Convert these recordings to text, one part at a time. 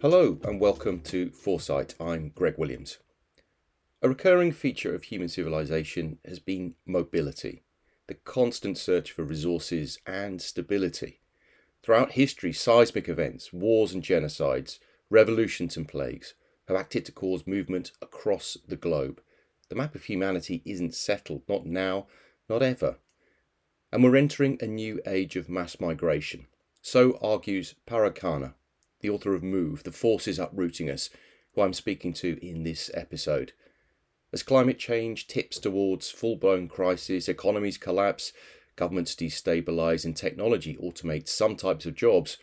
Hello and welcome to Foresight. I'm Greg Williams. A recurring feature of human civilization has been mobility, the constant search for resources and stability. Throughout history, seismic events, wars and genocides, revolutions and plagues have acted to cause movement across the globe. The map of humanity isn't settled, not now, not ever. And we're entering a new age of mass migration. So argues Parag Khanna, the author of Move, The Forces Uprooting Us, who I'm speaking to in this episode. As climate change tips towards full blown crisis, economies collapse, governments destabilise, and technology automates some types of jobs,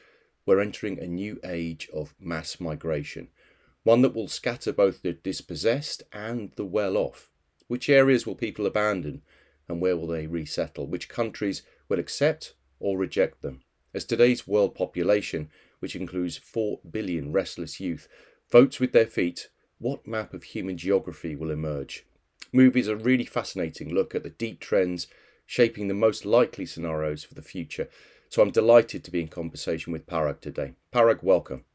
we're entering a new age of mass migration, one that will scatter both the dispossessed and the well off. Which areas will people abandon and where will they resettle? Which countries will accept or reject them? As today's world population which includes 4 billion restless youth, votes with their feet, what map of human geography will emerge? Movies are a really fascinating look at the deep trends shaping the most likely scenarios for the future. So I'm delighted to be in conversation with Parag today. Parag, welcome.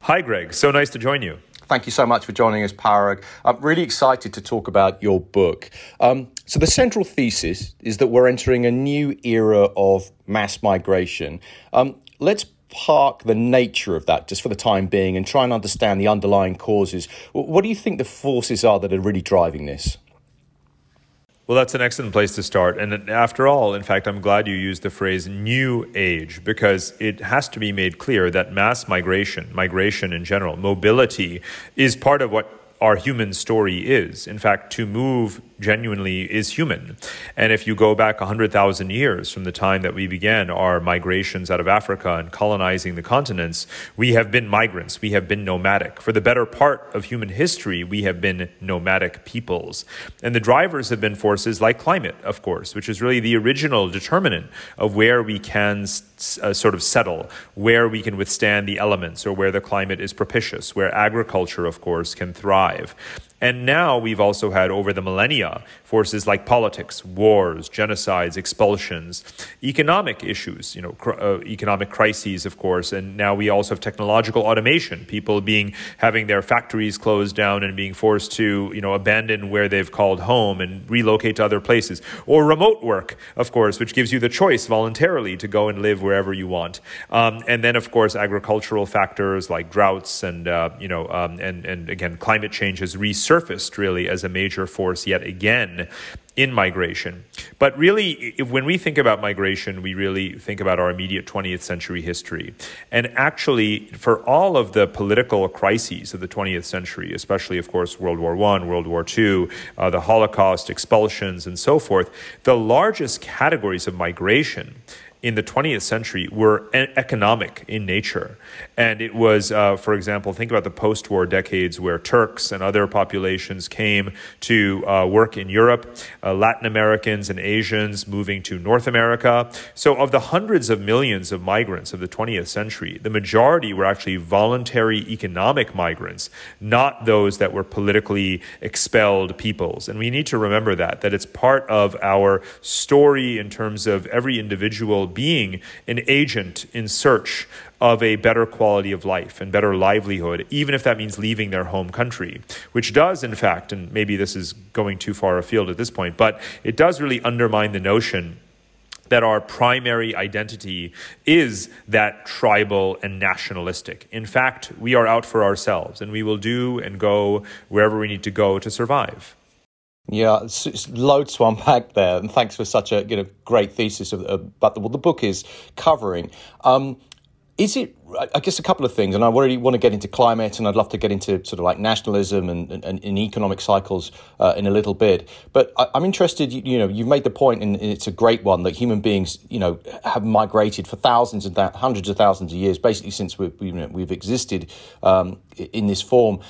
Hi, Greg. So nice to join you. Thank you so much for joining us, Parag. I'm really excited to talk about your book. Um, so, the central thesis is that we're entering a new era of mass migration. Um, let's park the nature of that just for the time being and try and understand the underlying causes. What do you think the forces are that are really driving this? Well, that's an excellent place to start. And uh, after all, in fact, I'm glad you used the phrase new age because it has to be made clear that mass migration, migration in general, mobility is part of what our human story is. In fact, to move genuinely is human. And if you go back 100,000 years from the time that we began our migrations out of Africa and colonizing the continents, we have been migrants. We have been nomadic. For the better part of human history, we have been nomadic peoples. And the drivers have been forces like climate, of course, which is really the original determinant of where we can uh, sort of settle, where we can withstand the elements, or where the climate is propitious, where agriculture, of course, can thrive. And now we've also had over the millennia forces like politics, wars, genocides, expulsions, economic issues, you know, cr- uh, economic crises, of course. And now we also have technological automation, people being having their factories closed down and being forced to, you know, abandon where they've called home and relocate to other places. Or remote work, of course, which gives you the choice voluntarily to go and live wherever you want. Um, and then, of course, agricultural factors like droughts and, uh, you know, um, and, and again, climate change has resurfaced surfaced really as a major force yet again in migration. But really, when we think about migration, we really think about our immediate 20th century history. And actually, for all of the political crises of the 20th century, especially, of course, World War I, World War II, uh, the Holocaust, expulsions, and so forth, the largest categories of migration in the 20th century were economic in nature. And it was, uh, for example, think about the post war decades where Turks and other populations came to uh, work in Europe, uh, Latin Americans and Asians moving to North America. So, of the hundreds of millions of migrants of the 20th century, the majority were actually voluntary economic migrants, not those that were politically expelled peoples. And we need to remember that, that it's part of our story in terms of every individual being an agent in search of a better quality of life and better livelihood, even if that means leaving their home country, which does, in fact, and maybe this is going too far afield at this point, but it does really undermine the notion that our primary identity is that tribal and nationalistic. In fact, we are out for ourselves and we will do and go wherever we need to go to survive. Yeah, loads to unpack there, and thanks for such a you know great thesis of, about the, what the book is covering. Um, is it? I guess a couple of things, and I already want to get into climate, and I'd love to get into sort of like nationalism and, and, and economic cycles uh, in a little bit. But I, am interested. You, you, know, you've made the point, and it's a great one that human beings, you know, have migrated for thousands and th- hundreds of thousands of years, basically since we've, you know, we've existed um, in this form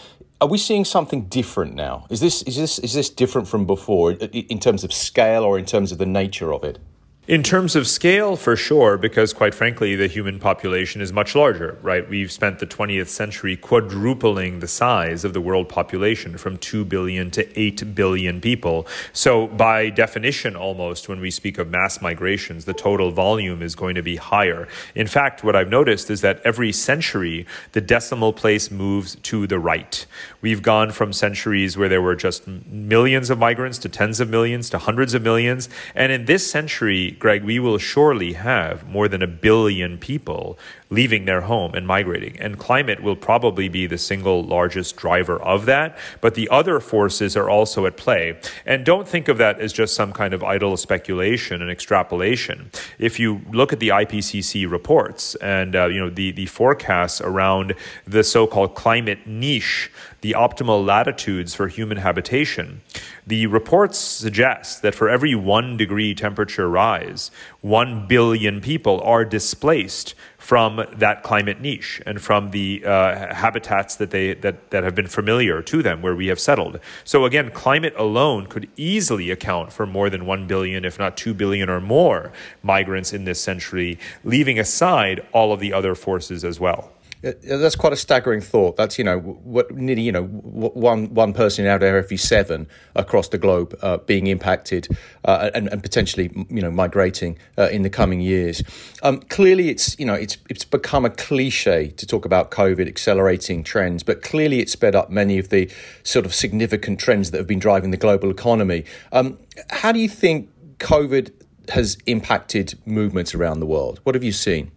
are we seeing something different now? Is this is this is this different from before in terms of scale or in terms of the nature of it? In terms of scale, for sure, because quite frankly, the human population is much larger, right? We've spent the 20th century quadrupling the size of the world population from 2 billion to 8 billion people. So, by definition, almost, when we speak of mass migrations, the total volume is going to be higher. In fact, what I've noticed is that every century, the decimal place moves to the right. We've gone from centuries where there were just millions of migrants to tens of millions to hundreds of millions. And in this century, Greg, we will surely have more than a billion people leaving their home and migrating. And climate will probably be the single largest driver of that. But the other forces are also at play. And don't think of that as just some kind of idle speculation and extrapolation. If you look at the IPCC reports and uh, you know the, the forecasts around the so-called climate niche, the optimal latitudes for human habitation, the reports suggest that for every one degree temperature rise, one billion people are displaced from that climate niche and from the uh, habitats that they that, that have been familiar to them where we have settled. So again, climate alone could easily account for more than 1 billion if not 2 billion or more migrants in this century, leaving aside all of the other forces as well. That's quite a staggering thought. That's you know what nearly you know one one person out of every seven across the globe uh, being impacted uh, and, and, potentially you know migrating uh, in the coming years. Um, clearly, it's you know it's it's become a cliche to talk about COVID accelerating trends, but clearly it's sped up many of the sort of significant trends that have been driving the global economy. Um, how do you think COVID has impacted movements around the world? What have you seen?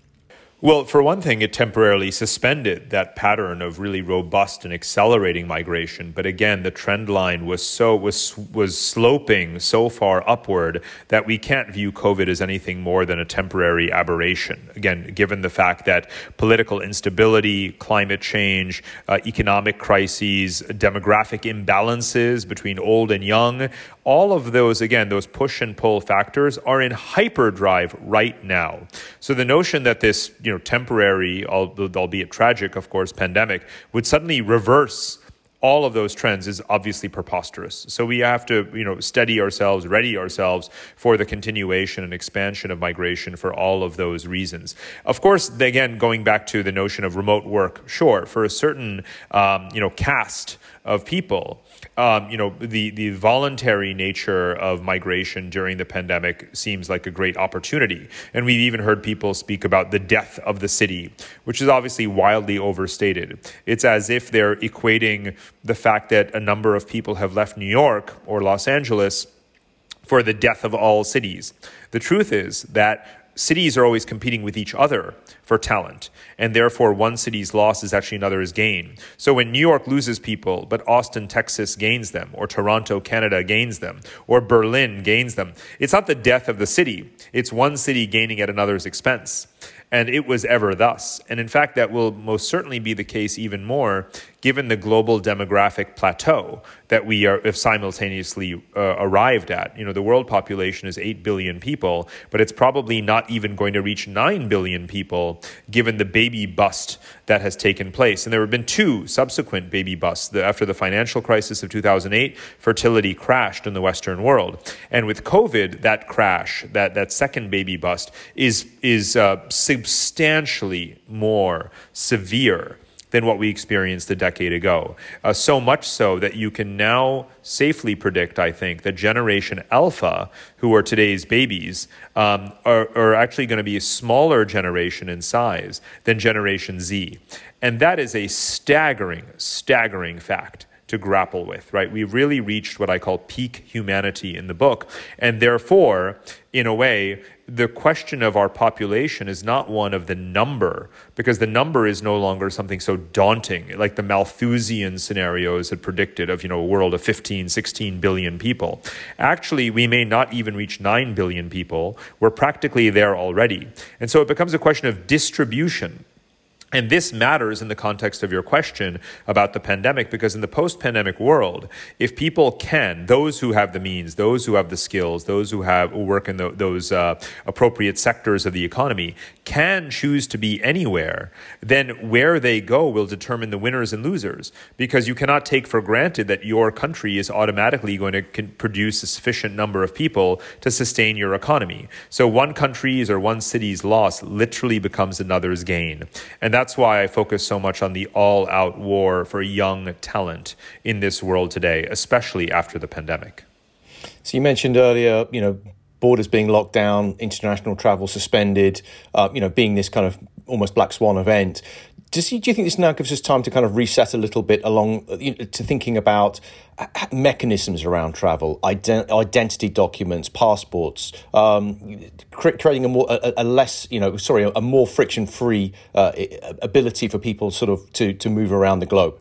Well, for one thing, it temporarily suspended that pattern of really robust and accelerating migration. But again, the trend line was so was was sloping so far upward that we can't view COVID as anything more than a temporary aberration. Again, given the fact that political instability, climate change, uh, economic crises, demographic imbalances between old and young, all of those again, those push and pull factors are in hyperdrive right now. So the notion that this you know, temporary, albeit tragic, of course, pandemic would suddenly reverse all of those trends is obviously preposterous. So we have to, you know, steady ourselves, ready ourselves for the continuation and expansion of migration for all of those reasons. Of course, again, going back to the notion of remote work, sure, for a certain, um, you know, cast of people, um, you know, the, the voluntary nature of migration during the pandemic seems like a great opportunity. And we've even heard people speak about the death of the city, which is obviously wildly overstated. It's as if they're equating the fact that a number of people have left New York or Los Angeles for the death of all cities. The truth is that cities are always competing with each other for talent, and therefore one city's loss is actually another's gain. So when New York loses people, but Austin, Texas gains them, or Toronto, Canada gains them, or Berlin gains them, it's not the death of the city, it's one city gaining at another's expense. And it was ever thus. And in fact, that will most certainly be the case even more given the global demographic plateau that we are have simultaneously uh, arrived at. You know, the world population is 8 billion people, but it's probably not even going to reach 9 billion people given the baby bust that has taken place. And there have been two subsequent baby busts. After the financial crisis of 2008, fertility crashed in the Western world. And with COVID, that crash, that, that second baby bust, is, is uh, substantially more severe than what we experienced a decade ago. Uh, so much so that you can now safely predict, I think, that Generation Alpha, who are today's babies, um, are, are actually going to be a smaller generation in size than Generation Z. And that is a staggering, staggering fact to grapple with, right? We've really reached what I call peak humanity in the book. And therefore, in a way, the question of our population is not one of the number, because the number is no longer something so daunting, like the Malthusian scenarios had predicted of, you know, a world of 15, 16 billion people. Actually, we may not even reach 9 billion people. We're practically there already. And so it becomes a question of distribution And this matters in the context of your question about the pandemic because in the post pandemic world, if people can, those who have the means, those who have the skills, those who have who work in the, those uh, appropriate sectors of the economy, can choose to be anywhere, then where they go will determine the winners and losers because you cannot take for granted that your country is automatically going to produce a sufficient number of people to sustain your economy. So one country's or one city's loss literally becomes another's gain. And that's why I focus so much on the all out war for young talent in this world today, especially after the pandemic. So you mentioned earlier, you know, borders being locked down, international travel suspended, uh, you know, being this kind of almost black swan event. Does, do you think this now gives us time to kind of reset a little bit along you know, to thinking about mechanisms around travel, ident- identity documents, passports, um, creating a more a, a, less you know sorry a, more friction free uh, ability for people sort of to to move around the globe?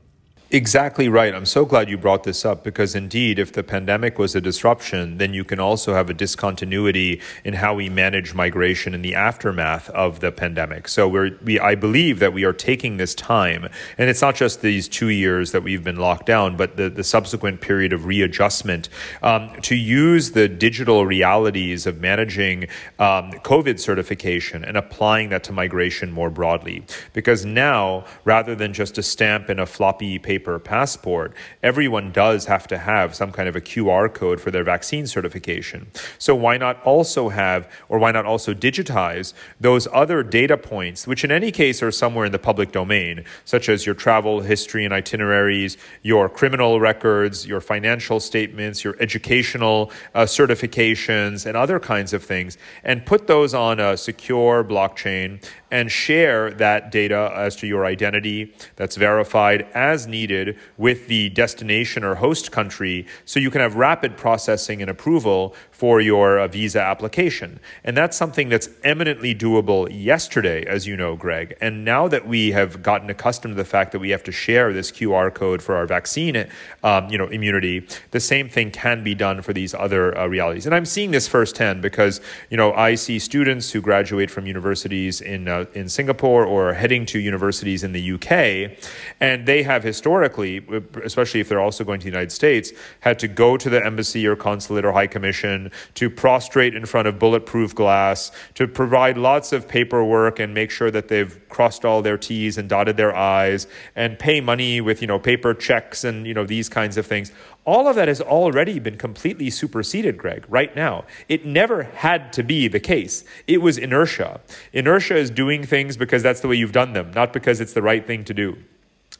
Exactly right. I'm so glad you brought this up because indeed, if the pandemic was a disruption, then you can also have a discontinuity in how we manage migration in the aftermath of the pandemic. So we're, we, I believe that we are taking this time, and it's not just these two years that we've been locked down, but the, the subsequent period of readjustment um, to use the digital realities of managing um, COVID certification and applying that to migration more broadly. Because now, rather than just a stamp in a floppy paper paper passport, everyone does have to have some kind of a QR code for their vaccine certification. So why not also have, or why not also digitize those other data points, which in any case are somewhere in the public domain, such as your travel history and itineraries, your criminal records, your financial statements, your educational uh, certifications, and other kinds of things, and put those on a secure blockchain and share that data as to your identity that's verified as needed with the destination or host country so you can have rapid processing and approval for your uh, visa application. And that's something that's eminently doable yesterday, as you know, Greg. And now that we have gotten accustomed to the fact that we have to share this QR code for our vaccine um, you know, immunity, the same thing can be done for these other uh, realities. And I'm seeing this firsthand because you know, I see students who graduate from universities in uh, in Singapore or heading to universities in the UK, and they have historically, especially if they're also going to the United States, had to go to the embassy or consulate or high commission to prostrate in front of bulletproof glass, to provide lots of paperwork and make sure that they've crossed all their T's and dotted their I's, and pay money with you know paper checks and you know these kinds of things all of that has already been completely superseded, Greg, right now. It never had to be the case. It was inertia. Inertia is doing things because that's the way you've done them, not because it's the right thing to do.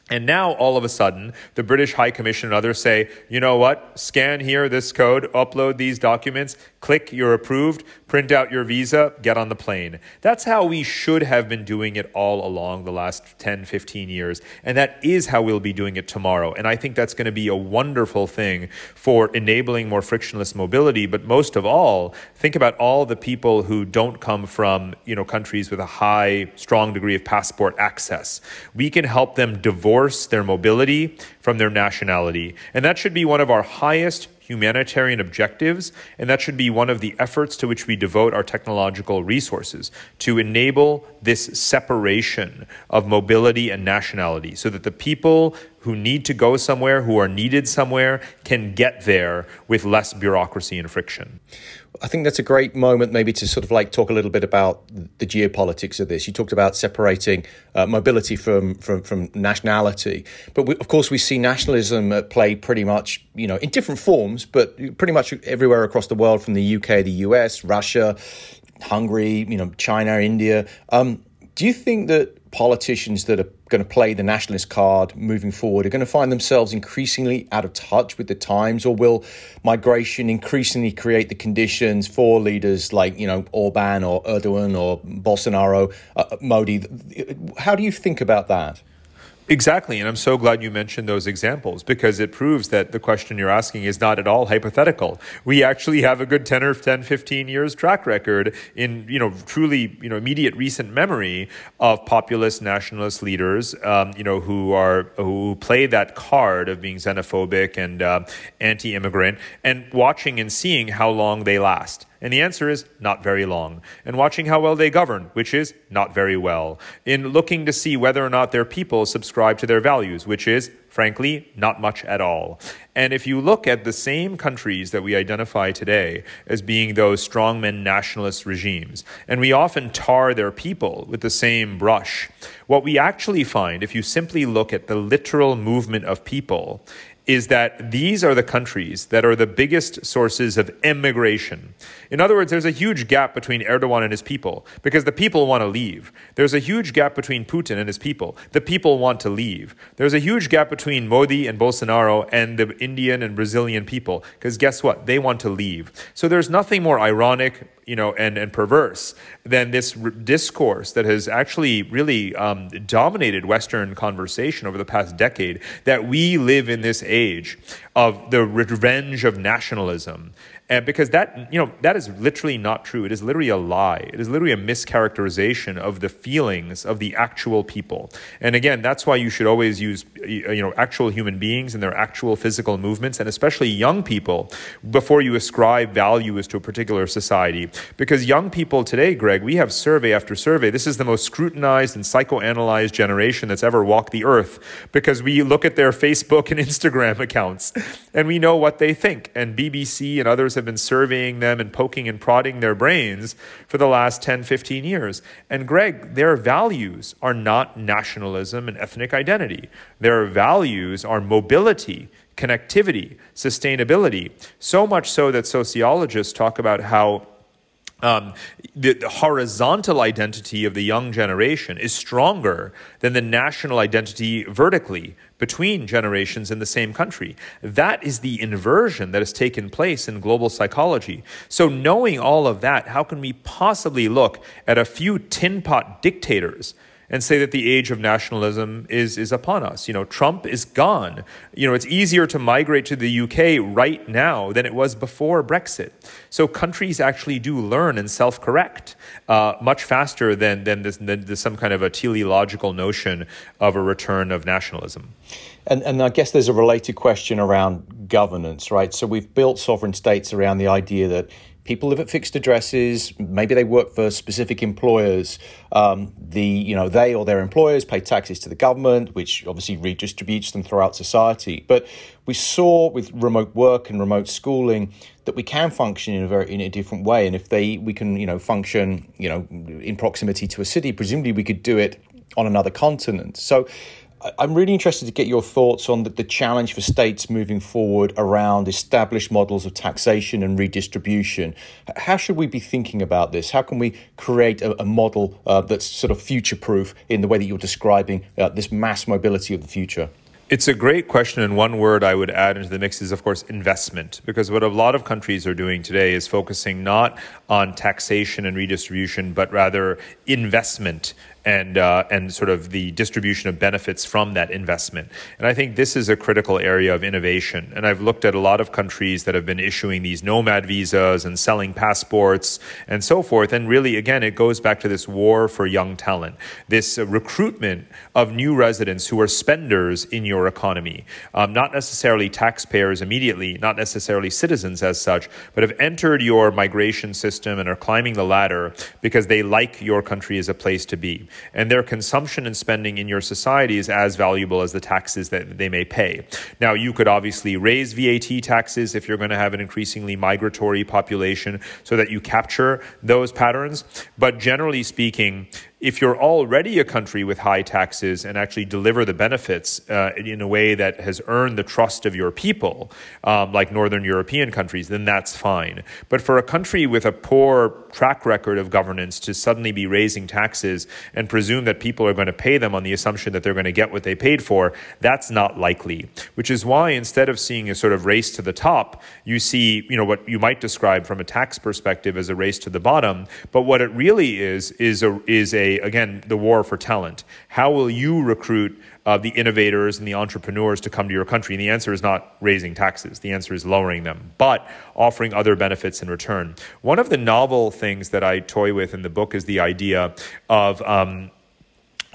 And now, all of a sudden, the British High Commission and others say, you know what? Scan here this code, upload these documents, click, you're approved, print out your visa, get on the plane. That's how we should have been doing it all along the last 10, 15 years. And that is how we'll be doing it tomorrow. And I think that's going to be a wonderful thing for enabling more frictionless mobility. But most of all, think about all the people who don't come from, you know, countries with a high, strong degree of passport access. We can help them divorce their mobility from their nationality. And that should be one of our highest humanitarian objectives, and that should be one of the efforts to which we devote our technological resources to enable this separation of mobility and nationality so that the people who need to go somewhere, who are needed somewhere, can get there with less bureaucracy and friction. I think that's a great moment, maybe, to sort of like talk a little bit about the geopolitics of this. You talked about separating uh, mobility from, from from nationality, but we, of course we see nationalism at play pretty much, you know, in different forms, but pretty much everywhere across the world, from the UK, the US, Russia, Hungary, you know, China, India. Um, do you think that politicians that are going to play the nationalist card moving forward are going to find themselves increasingly out of touch with the times, or will migration increasingly create the conditions for leaders like you know Orban or Erdogan or Bolsonaro, uh, Modi? How do you think about that? Exactly. And I'm so glad you mentioned those examples because it proves that the question you're asking is not at all hypothetical. We actually have a good 10 or 10, 15 years track record in, you know, truly, you know, immediate recent memory of populist nationalist leaders, um, you know, who are, who play that card of being xenophobic and uh, anti-immigrant and watching and seeing how long they last And the answer is not very long. And watching how well they govern, which is not very well. In looking to see whether or not their people subscribe to their values, which is Frankly, not much at all. And if you look at the same countries that we identify today as being those strongmen nationalist regimes, and we often tar their people with the same brush, what we actually find, if you simply look at the literal movement of people, is that these are the countries that are the biggest sources of immigration. In other words, there's a huge gap between Erdogan and his people because the people want to leave. There's a huge gap between Putin and his people. The people want to leave. There's a huge gap between Modi and Bolsonaro and the Indian and Brazilian people because guess what? They want to leave. So there's nothing more ironic, you know, and, and perverse than this r- discourse that has actually really um, dominated Western conversation over the past decade that we live in this age of the revenge of nationalism and because that, you know, that is literally not true. It is literally a lie. It is literally a mischaracterization of the feelings of the actual people. And again, that's why you should always use, you know, actual human beings and their actual physical movements, and especially young people, before you ascribe values to a particular society. Because young people today, Greg, we have survey after survey. This is the most scrutinized and psychoanalyzed generation that's ever walked the earth because we look at their Facebook and Instagram accounts and we know what they think. And BBC and others have been surveying them and poking and prodding their brains for the last 10, 15 years. And Greg, their values are not nationalism and ethnic identity. Their values are mobility, connectivity, sustainability. So much so that sociologists talk about how um, the, the, horizontal identity of the young generation is stronger than the national identity vertically between generations in the same country. That is the inversion that has taken place in global psychology. So, knowing all of that, how can we possibly look at a few tin pot dictators and say that the age of nationalism is, is upon us. You know, Trump is gone. You know, it's easier to migrate to the UK right now than it was before Brexit. So countries actually do learn and self correct uh, much faster than, than, this, than this, some kind of a teleological notion of a return of nationalism. And, and I guess there's a related question around governance, right? So we've built sovereign states around the idea that people live at fixed addresses. Maybe they work for specific employers. Um, the you know they or their employers pay taxes to the government, which obviously redistributes them throughout society. But we saw with remote work and remote schooling that we can function in a very in a different way. And if they we can you know function you know in proximity to a city, presumably we could do it on another continent. So I'm really interested to get your thoughts on the, the, challenge for states moving forward around established models of taxation and redistribution. How should we be thinking about this? How can we create a, a model uh, that's sort of future proof in the way that you're describing uh, this mass mobility of the future? It's a great question, and one word I would add into the mix is, of course, investment. Because what a lot of countries are doing today is focusing not on taxation and redistribution, but rather investment and uh, and sort of the distribution of benefits from that investment. And I think this is a critical area of innovation. And I've looked at a lot of countries that have been issuing these nomad visas and selling passports and so forth. And really, again, it goes back to this war for young talent, this uh, recruitment of new residents who are spenders in your economy, um, not necessarily taxpayers immediately, not necessarily citizens as such, but have entered your migration system and are climbing the ladder because they like your country as a place to be and their consumption and spending in your society is as valuable as the taxes that they may pay. Now, you could obviously raise VAT taxes if you're going to have an increasingly migratory population so that you capture those patterns, but generally speaking, if you're already a country with high taxes and actually deliver the benefits uh, in a way that has earned the trust of your people, um, like Northern European countries, then that's fine. But for a country with a poor track record of governance to suddenly be raising taxes and presume that people are going to pay them on the assumption that they're going to get what they paid for, that's not likely. Which is why instead of seeing a sort of race to the top, you see, you know, what you might describe from a tax perspective as a race to the bottom. But what it really is is a is a again, the war for talent. How will you recruit uh, the innovators and the entrepreneurs to come to your country? And the answer is not raising taxes. The answer is lowering them, but offering other benefits in return. One of the novel things that I toy with in the book is the idea of um,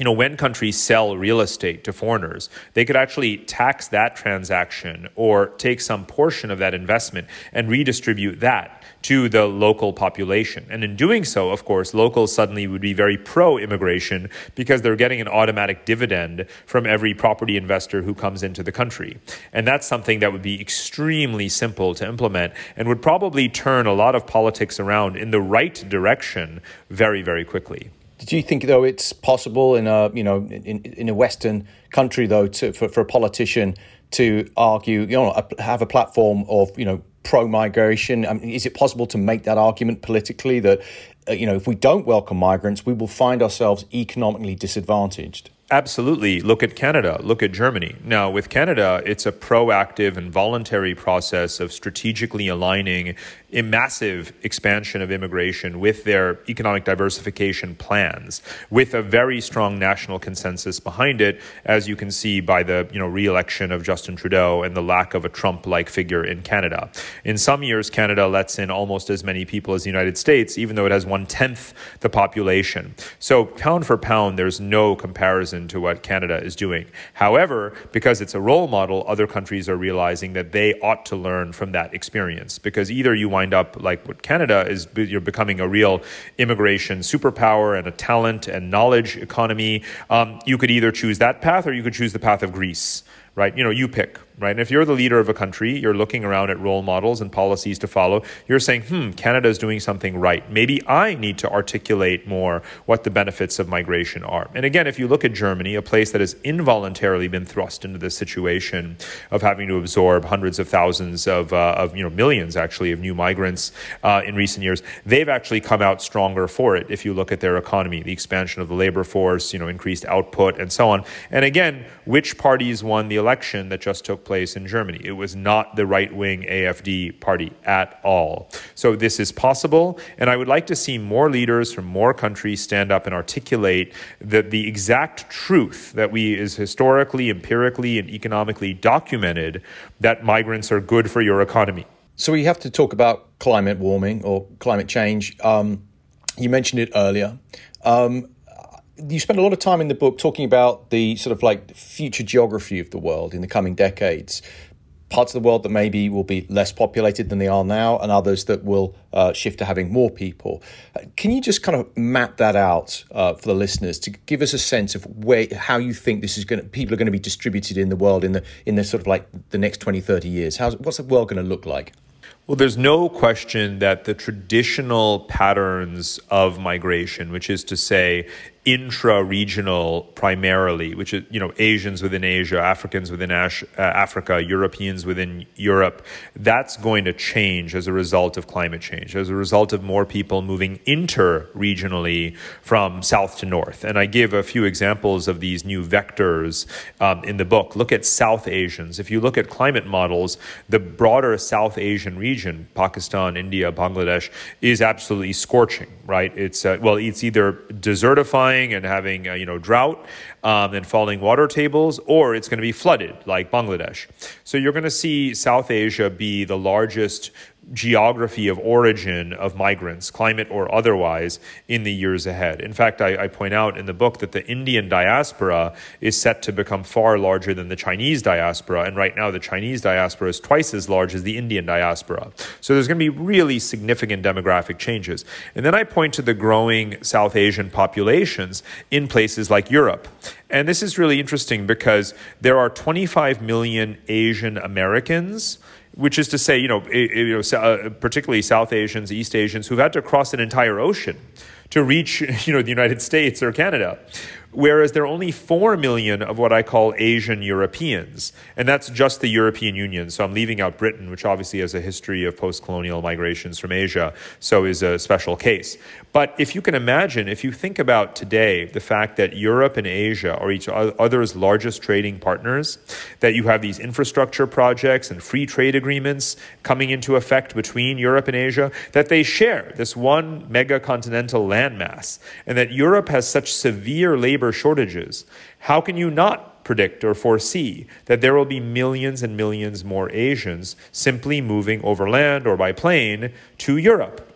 you know, when countries sell real estate to foreigners, they could actually tax that transaction or take some portion of that investment and redistribute that to the local population. And in doing so, of course, locals suddenly would be very pro immigration because they're getting an automatic dividend from every property investor who comes into the country. And that's something that would be extremely simple to implement and would probably turn a lot of politics around in the right direction very, very quickly. Do you think, though, it's possible in a you know in, in a Western country, though, to, for, for a politician to argue, you know, have a platform of you know pro migration? I mean, is it possible to make that argument politically that uh, you know if we don't welcome migrants, we will find ourselves economically disadvantaged? Absolutely. Look at Canada. Look at Germany. Now, with Canada, it's a proactive and voluntary process of strategically aligning a massive expansion of immigration with their economic diversification plans, with a very strong national consensus behind it, as you can see by the you know re-election of Justin Trudeau and the lack of a Trump-like figure in Canada. In some years, Canada lets in almost as many people as the United States, even though it has one tenth the population. So pound for pound, there's no comparison to what Canada is doing. However, because it's a role model, other countries are realizing that they ought to learn from that experience because either you want wind up like what Canada is, you're becoming a real immigration superpower and a talent and knowledge economy. Um, you could either choose that path or you could choose the path of Greece, right? You know, you pick right? And if you're the leader of a country, you're looking around at role models and policies to follow. You're saying, hmm, Canada is doing something right. Maybe I need to articulate more what the benefits of migration are. And again, if you look at Germany, a place that has involuntarily been thrust into this situation of having to absorb hundreds of thousands of, uh, of you know, millions actually of new migrants uh, in recent years, they've actually come out stronger for it. If you look at their economy, the expansion of the labor force, you know, increased output, and so on. And again, which parties won the election that just took place in Germany. It was not the right wing AFD party at all. So this is possible, and I would like to see more leaders from more countries stand up and articulate the, the exact truth that we is historically, empirically, and economically documented that migrants are good for your economy. So we have to talk about climate warming or climate change. Um, you mentioned it earlier. Um, you spend a lot of time in the book talking about the sort of like future geography of the world in the coming decades. Parts of the world that maybe will be less populated than they are now, and others that will uh, shift to having more people. Can you just kind of map that out uh, for the listeners to give us a sense of where, how you think this is going people are going to be distributed in the world in the in the sort of like the next 20, 30 years? How's, what's the world going to look like? Well, there's no question that the traditional patterns of migration, which is to say intra-regional primarily, which is you know Asians within Asia, Africans within Ash, uh, Africa, Europeans within Europe. That's going to change as a result of climate change, as a result of more people moving inter-regionally from south to north. And I give a few examples of these new vectors um, in the book. Look at South Asians. If you look at climate models, the broader South Asian region, Pakistan, India, Bangladesh, is absolutely scorching. Right? It's uh, well, it's either desertifying and having uh, you know drought um, and falling water tables, or it's going to be flooded like Bangladesh. So you're going to see South Asia be the largest geography of origin of migrants, climate or otherwise, in the years ahead. In fact, I, I, point out in the book that the Indian diaspora is set to become far larger than the Chinese diaspora. And right now, the Chinese diaspora is twice as large as the Indian diaspora. So there's going to be really significant demographic changes. And then I point to the growing South Asian populations in places like Europe. And this is really interesting because there are 25 million Asian Americans which is to say, you know, you know, uh, particularly South Asians, East Asians, who've had to cross an entire ocean to reach, you know, the United States or Canada whereas there are only 4 million of what I call Asian Europeans. And that's just the European Union. So I'm leaving out Britain, which obviously has a history of post colonial migrations from Asia, so is a special case. But if you can imagine, if you think about today the fact that Europe and Asia are each other's largest trading partners, that you have these infrastructure projects and free trade agreements coming into effect between Europe and Asia, that they share this one mega continental landmass, and that Europe has such severe labor labor shortages, how can you not predict or foresee that there will be millions and millions more Asians simply moving overland or by plane to Europe?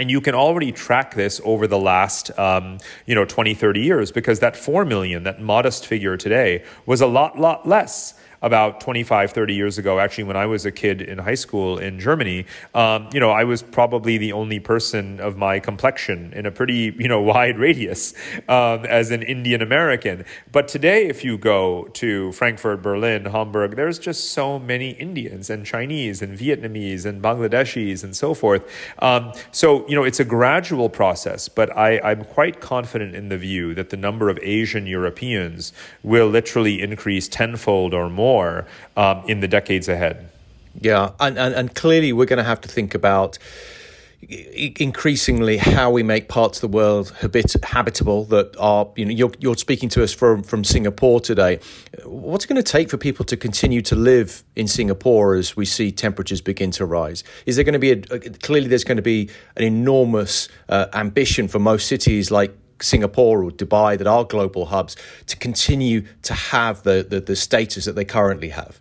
and you can already track this over the last um, you know 20 30 years because that 4 million that modest figure today was a lot lot less about 25, 30 years ago, actually, when I was a kid in high school in Germany, um, you know, I was probably the only person of my complexion in a pretty, you know, wide radius um, as an Indian American. But today, if you go to Frankfurt, Berlin, Hamburg, there's just so many Indians and Chinese and Vietnamese and Bangladeshis and so forth. Um, so, you know, it's a gradual process, but I, I'm quite confident in the view that the number of Asian Europeans will literally increase tenfold or more more um, in the decades ahead. Yeah, and, and, and clearly we're going to have to think about increasingly how we make parts of the world habit- habitable that are you know you're, you're speaking to us from from Singapore today what's it going to take for people to continue to live in Singapore as we see temperatures begin to rise is there going to be a, clearly there's going to be an enormous uh, ambition for most cities like Singapore or Dubai that are global hubs to continue to have the, the, the status that they currently have.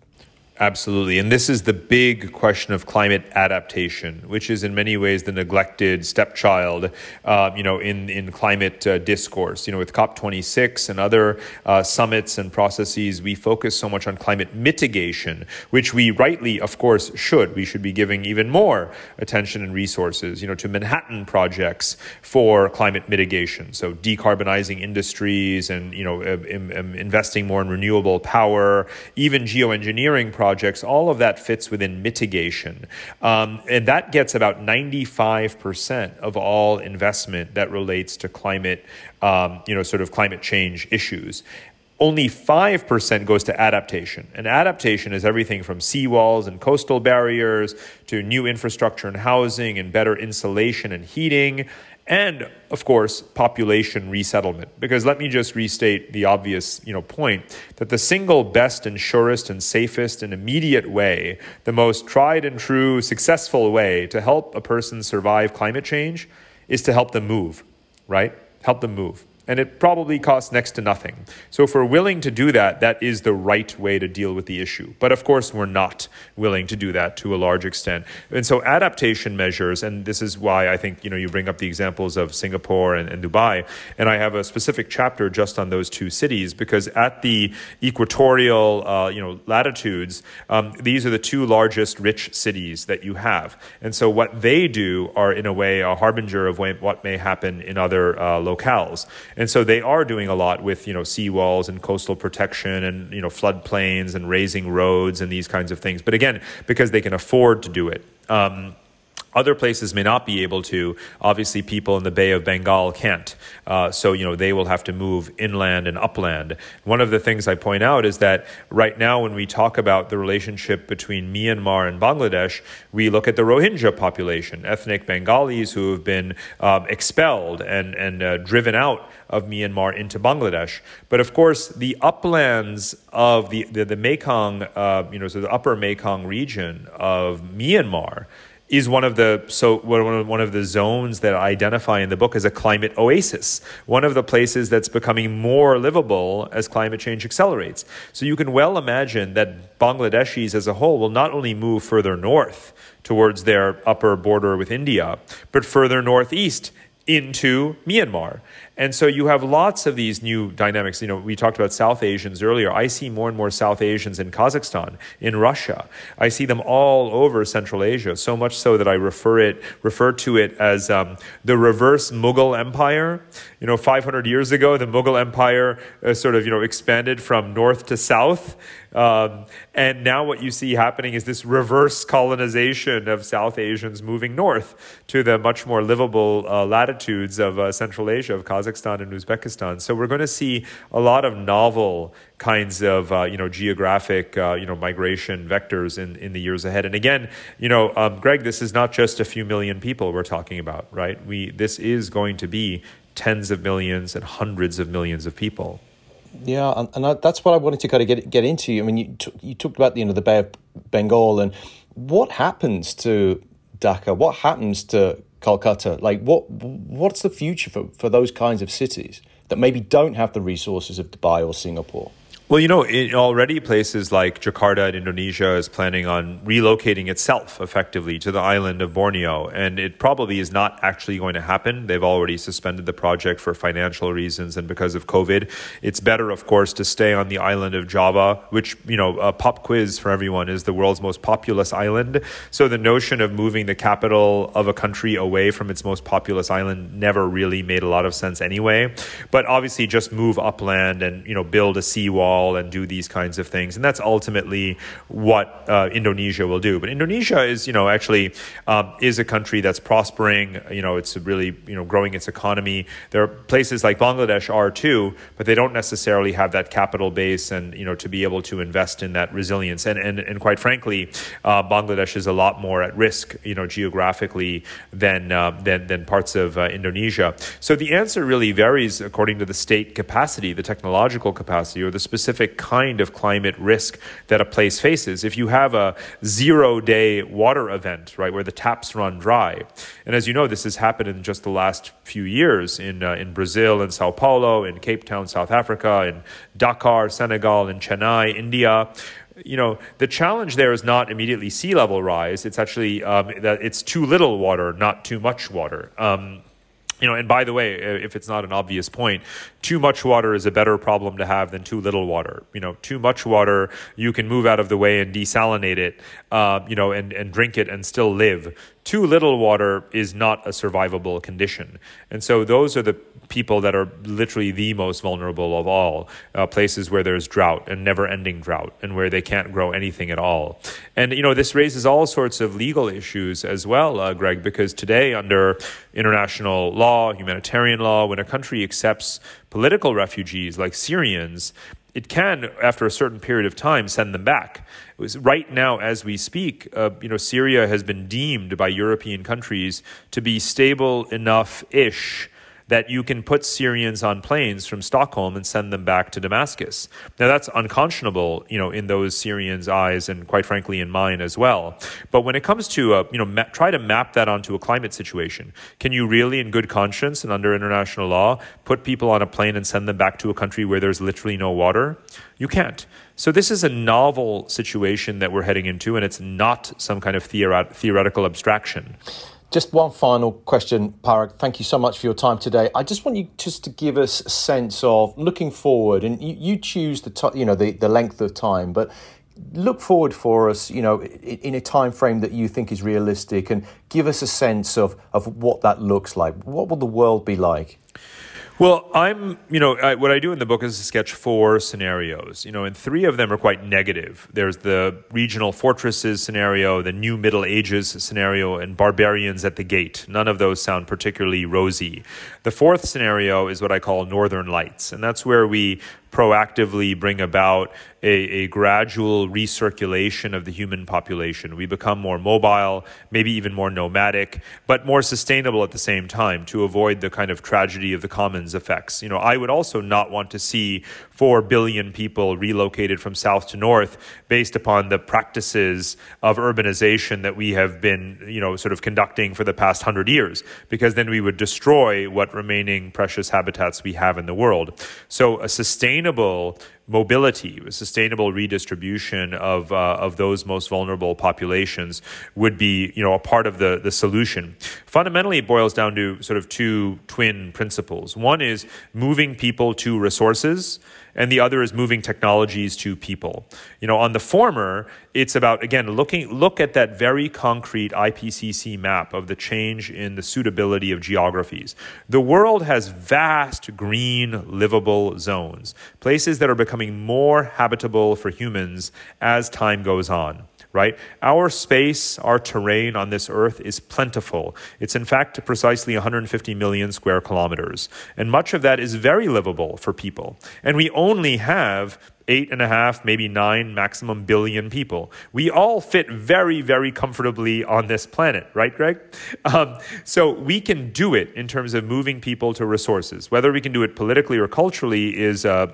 Absolutely. And this is the big question of climate adaptation, which is in many ways the neglected stepchild, uh, you know, in, in climate uh, discourse. You know, with COP26 and other uh, summits and processes, we focus so much on climate mitigation, which we rightly, of course, should. We should be giving even more attention and resources, you know, to Manhattan projects for climate mitigation. So decarbonizing industries and, you know, investing more in renewable power, even geoengineering projects projects, all of that fits within mitigation. Um, and that gets about 95% of all investment that relates to climate, um, you know, sort of climate change issues only 5% goes to adaptation. And adaptation is everything from seawalls and coastal barriers to new infrastructure and housing and better insulation and heating and of course population resettlement. Because let me just restate the obvious you know point that the single best and surest and safest and immediate way the most tried and true successful way to help a person survive climate change is to help them move right? Help them move and it probably costs next to nothing. So, if we're willing to do that, that is the right way to deal with the issue. But of course, we're not willing to do that to a large extent. And so, adaptation measures, and this is why I think you know you bring up the examples of Singapore and, and Dubai, and I have a specific chapter just on those two cities because at the equatorial uh, you know latitudes, um, these are the two largest rich cities that you have, and so what they do are in a way a harbinger of what may happen in other uh, locales. And so they are doing a lot with, you know, seawalls and coastal protection and, you know, floodplains and raising roads and these kinds of things. But again, because they can afford to do it. Um, other places may not be able to. Obviously, people in the Bay of Bengal can't. Uh, so, you know, they will have to move inland and upland. One of the things I point out is that right now, when we talk about the relationship between Myanmar and Bangladesh, we look at the Rohingya population, ethnic Bengalis who have been um, expelled and, and uh, driven out of Myanmar into Bangladesh. But of course, the uplands of the, the, the Mekong, uh, you know, so the upper Mekong region of Myanmar, is one of the so one of the zones that I identify in the book as a climate oasis, one of the places that's becoming more livable as climate change accelerates. So you can well imagine that Bangladeshis as a whole will not only move further north towards their upper border with India, but further northeast into Myanmar. And so you have lots of these new dynamics. You know, we talked about South Asians earlier. I see more and more South Asians in Kazakhstan, in Russia. I see them all over Central Asia, so much so that I refer it refer to it as um, the reverse Mughal Empire. You know, 500 years ago, the Mughal Empire uh, sort of you know expanded from north to south. Um, and now what you see happening is this reverse colonization of South Asians moving north to the much more livable uh, latitudes of uh, Central Asia, of Kazakhstan Kazakhstan and Uzbekistan. So we're going to see a lot of novel kinds of uh, you know geographic uh, you know migration vectors in, in the years ahead. And again, you know, um, Greg, this is not just a few million people we're talking about, right? We this is going to be tens of millions and hundreds of millions of people. Yeah, and, I, that's what I wanted to kind of get get into. I mean, you t- you talked about the, you know the Bay of Bengal and what happens to Dhaka? What happens to Calcutta? Like, what what's the future for, for those kinds of cities that maybe don't have the resources of Dubai or Singapore? Well, you know, already places like Jakarta in Indonesia is planning on relocating itself effectively to the island of Borneo, and it probably is not actually going to happen. They've already suspended the project for financial reasons and because of COVID. It's better, of course, to stay on the island of Java, which, you know, a pop quiz for everyone is the world's most populous island. So the notion of moving the capital of a country away from its most populous island never really made a lot of sense anyway. But obviously, just move upland and, you know, build a seawall and do these kinds of things. And that's ultimately what uh, Indonesia will do. But Indonesia is, you know, actually um, is a country that's prospering. You know, it's really, you know, growing its economy. There are places like Bangladesh are too, but they don't necessarily have that capital base and, you know, to be able to invest in that resilience. And, and, and quite frankly, uh, Bangladesh is a lot more at risk, you know, geographically than, uh, than, than parts of uh, Indonesia. So the answer really varies according to the state capacity, the technological capacity, or the specific specific kind of climate risk that a place faces. If you have a zero day water event, right, where the taps run dry, and as you know, this has happened in just the last few years in, uh, in Brazil, in Sao Paulo, in Cape Town, South Africa, in Dakar, Senegal, in Chennai, India. You know the challenge there is not immediately sea level rise. It's actually um, that it's too little water not too much water. Um, you know, and by the way, if it's not an obvious point, too much water is a better problem to have than too little water. You know, too much water, you can move out of the way and desalinate it, uh, you know, and, and drink it and still live. Too little water is not a survivable condition. And so those are the people that are literally the most vulnerable of all uh, places where there's drought and never ending drought and where they can't grow anything at all. And, you know, this raises all sorts of legal issues as well, uh, Greg, because today, under international law, humanitarian law, when a country accepts political refugees like Syrians, it can, after a certain period of time, send them back. right now, as we speak, uh, you know, Syria has been deemed by European countries to be stable enough ish that you can put Syrians on planes from Stockholm and send them back to Damascus. Now that's unconscionable, you know, in those Syrians' eyes and quite frankly in mine as well. But when it comes to, uh, you know, ma- try to map that onto a climate situation, can you really, in good conscience and under international law, put people on a plane and send them back to a country where there's literally no water? You can't. So this is a novel situation that we're heading into, and it's not some kind of theoret- theoretical abstraction. Just one final question, Parag. Thank you so much for your time today. I just want you just to give us a sense of looking forward, and you, you choose the t- you know the, the length of time, but look forward for us, you know, in a time frame that you think is realistic, and give us a sense of of what that looks like. What will the world be like? Well, I'm, you know, I, what I do in the book is sketch four scenarios, you know, and three of them are quite negative. There's the regional fortresses scenario, the new Middle Ages scenario, and barbarians at the gate. None of those sound particularly rosy. The fourth scenario is what I call Northern Lights, and that's where we proactively bring about a, a, gradual recirculation of the human population. We become more mobile, maybe even more nomadic, but more sustainable at the same time to avoid the kind of tragedy of the commons effects. You know, I would also not want to see 4 billion people relocated from south to north based upon the practices of urbanization that we have been, you know, sort of conducting for the past 100 years because then we would destroy what remaining precious habitats we have in the world. So a sustainable mobility, sustainable redistribution of uh, of those most vulnerable populations would be, you know, a part of the the solution. Fundamentally, it boils down to sort of two twin principles. One is moving people to resources and the other is moving technologies to people. You know, on the former, it's about again looking look at that very concrete IPCC map of the change in the suitability of geographies. The world has vast green livable zones, places that are becoming more habitable for humans as time goes on right? Our space, our terrain on this earth is plentiful. It's in fact precisely 150 million square kilometers. And much of that is very livable for people. And we only have eight and a half, maybe nine maximum billion people. We all fit very, very comfortably on this planet, right, Greg? Um, so we can do it in terms of moving people to resources. Whether we can do it politically or culturally is. Uh,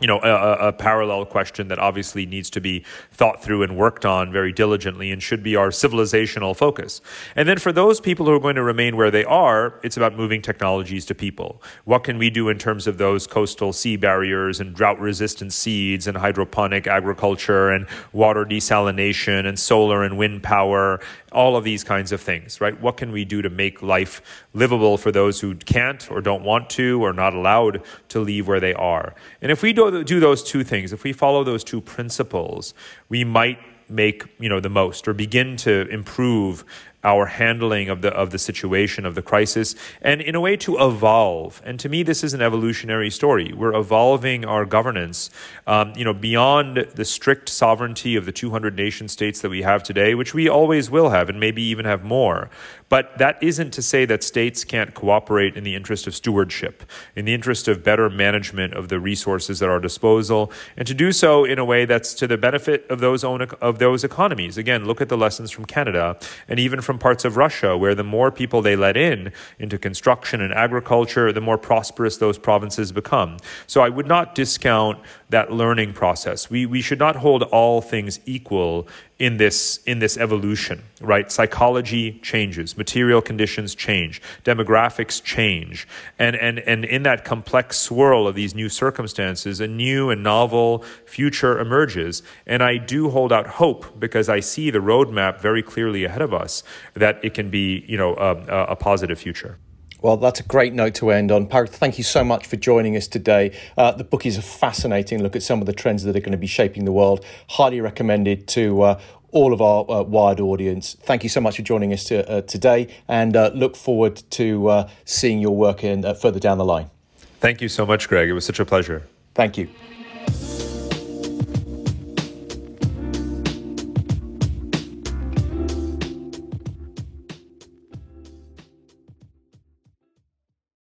you know, a, a, parallel question that obviously needs to be thought through and worked on very diligently and should be our civilizational focus. And then for those people who are going to remain where they are, it's about moving technologies to people. What can we do in terms of those coastal sea barriers and drought resistant seeds and hydroponic agriculture and water desalination and solar and wind power all of these kinds of things, right? What can we do to make life livable for those who can't or don't want to or not allowed to leave where they are? And if we do, do those two things, if we follow those two principles, we might make you know the most or begin to improve our handling of the of the situation of the crisis and in a way to evolve. And to me this is an evolutionary story. We're evolving our governance um, you know beyond the strict sovereignty of the 200 nation states that we have today which we always will have and maybe even have more but that isn't to say that states can't cooperate in the interest of stewardship, in the interest of better management of the resources at our disposal, and to do so in a way that's to the benefit of those own, of those economies. Again, look at the lessons from Canada and even from parts of Russia, where the more people they let in into construction and agriculture, the more prosperous those provinces become. So I would not discount that learning process. We we should not hold all things equal in this in this evolution right? Psychology changes material conditions change demographics change and and and in that complex swirl of these new circumstances a new and novel future emerges. And i do hold out hope because i see the roadmap very clearly ahead of us that it can be you know um, a, a positive future well, that's a great note to end on. Parag, thank you so much for joining us today. Uh, the book is a fascinating look at some of the trends that are going to be shaping the world. Highly recommended to uh, all of our uh, wired audience. Thank you so much for joining us to, uh, today and uh, look forward to uh, seeing your work in, further down the line. Thank you so much, Greg. It was such a pleasure. Thank you.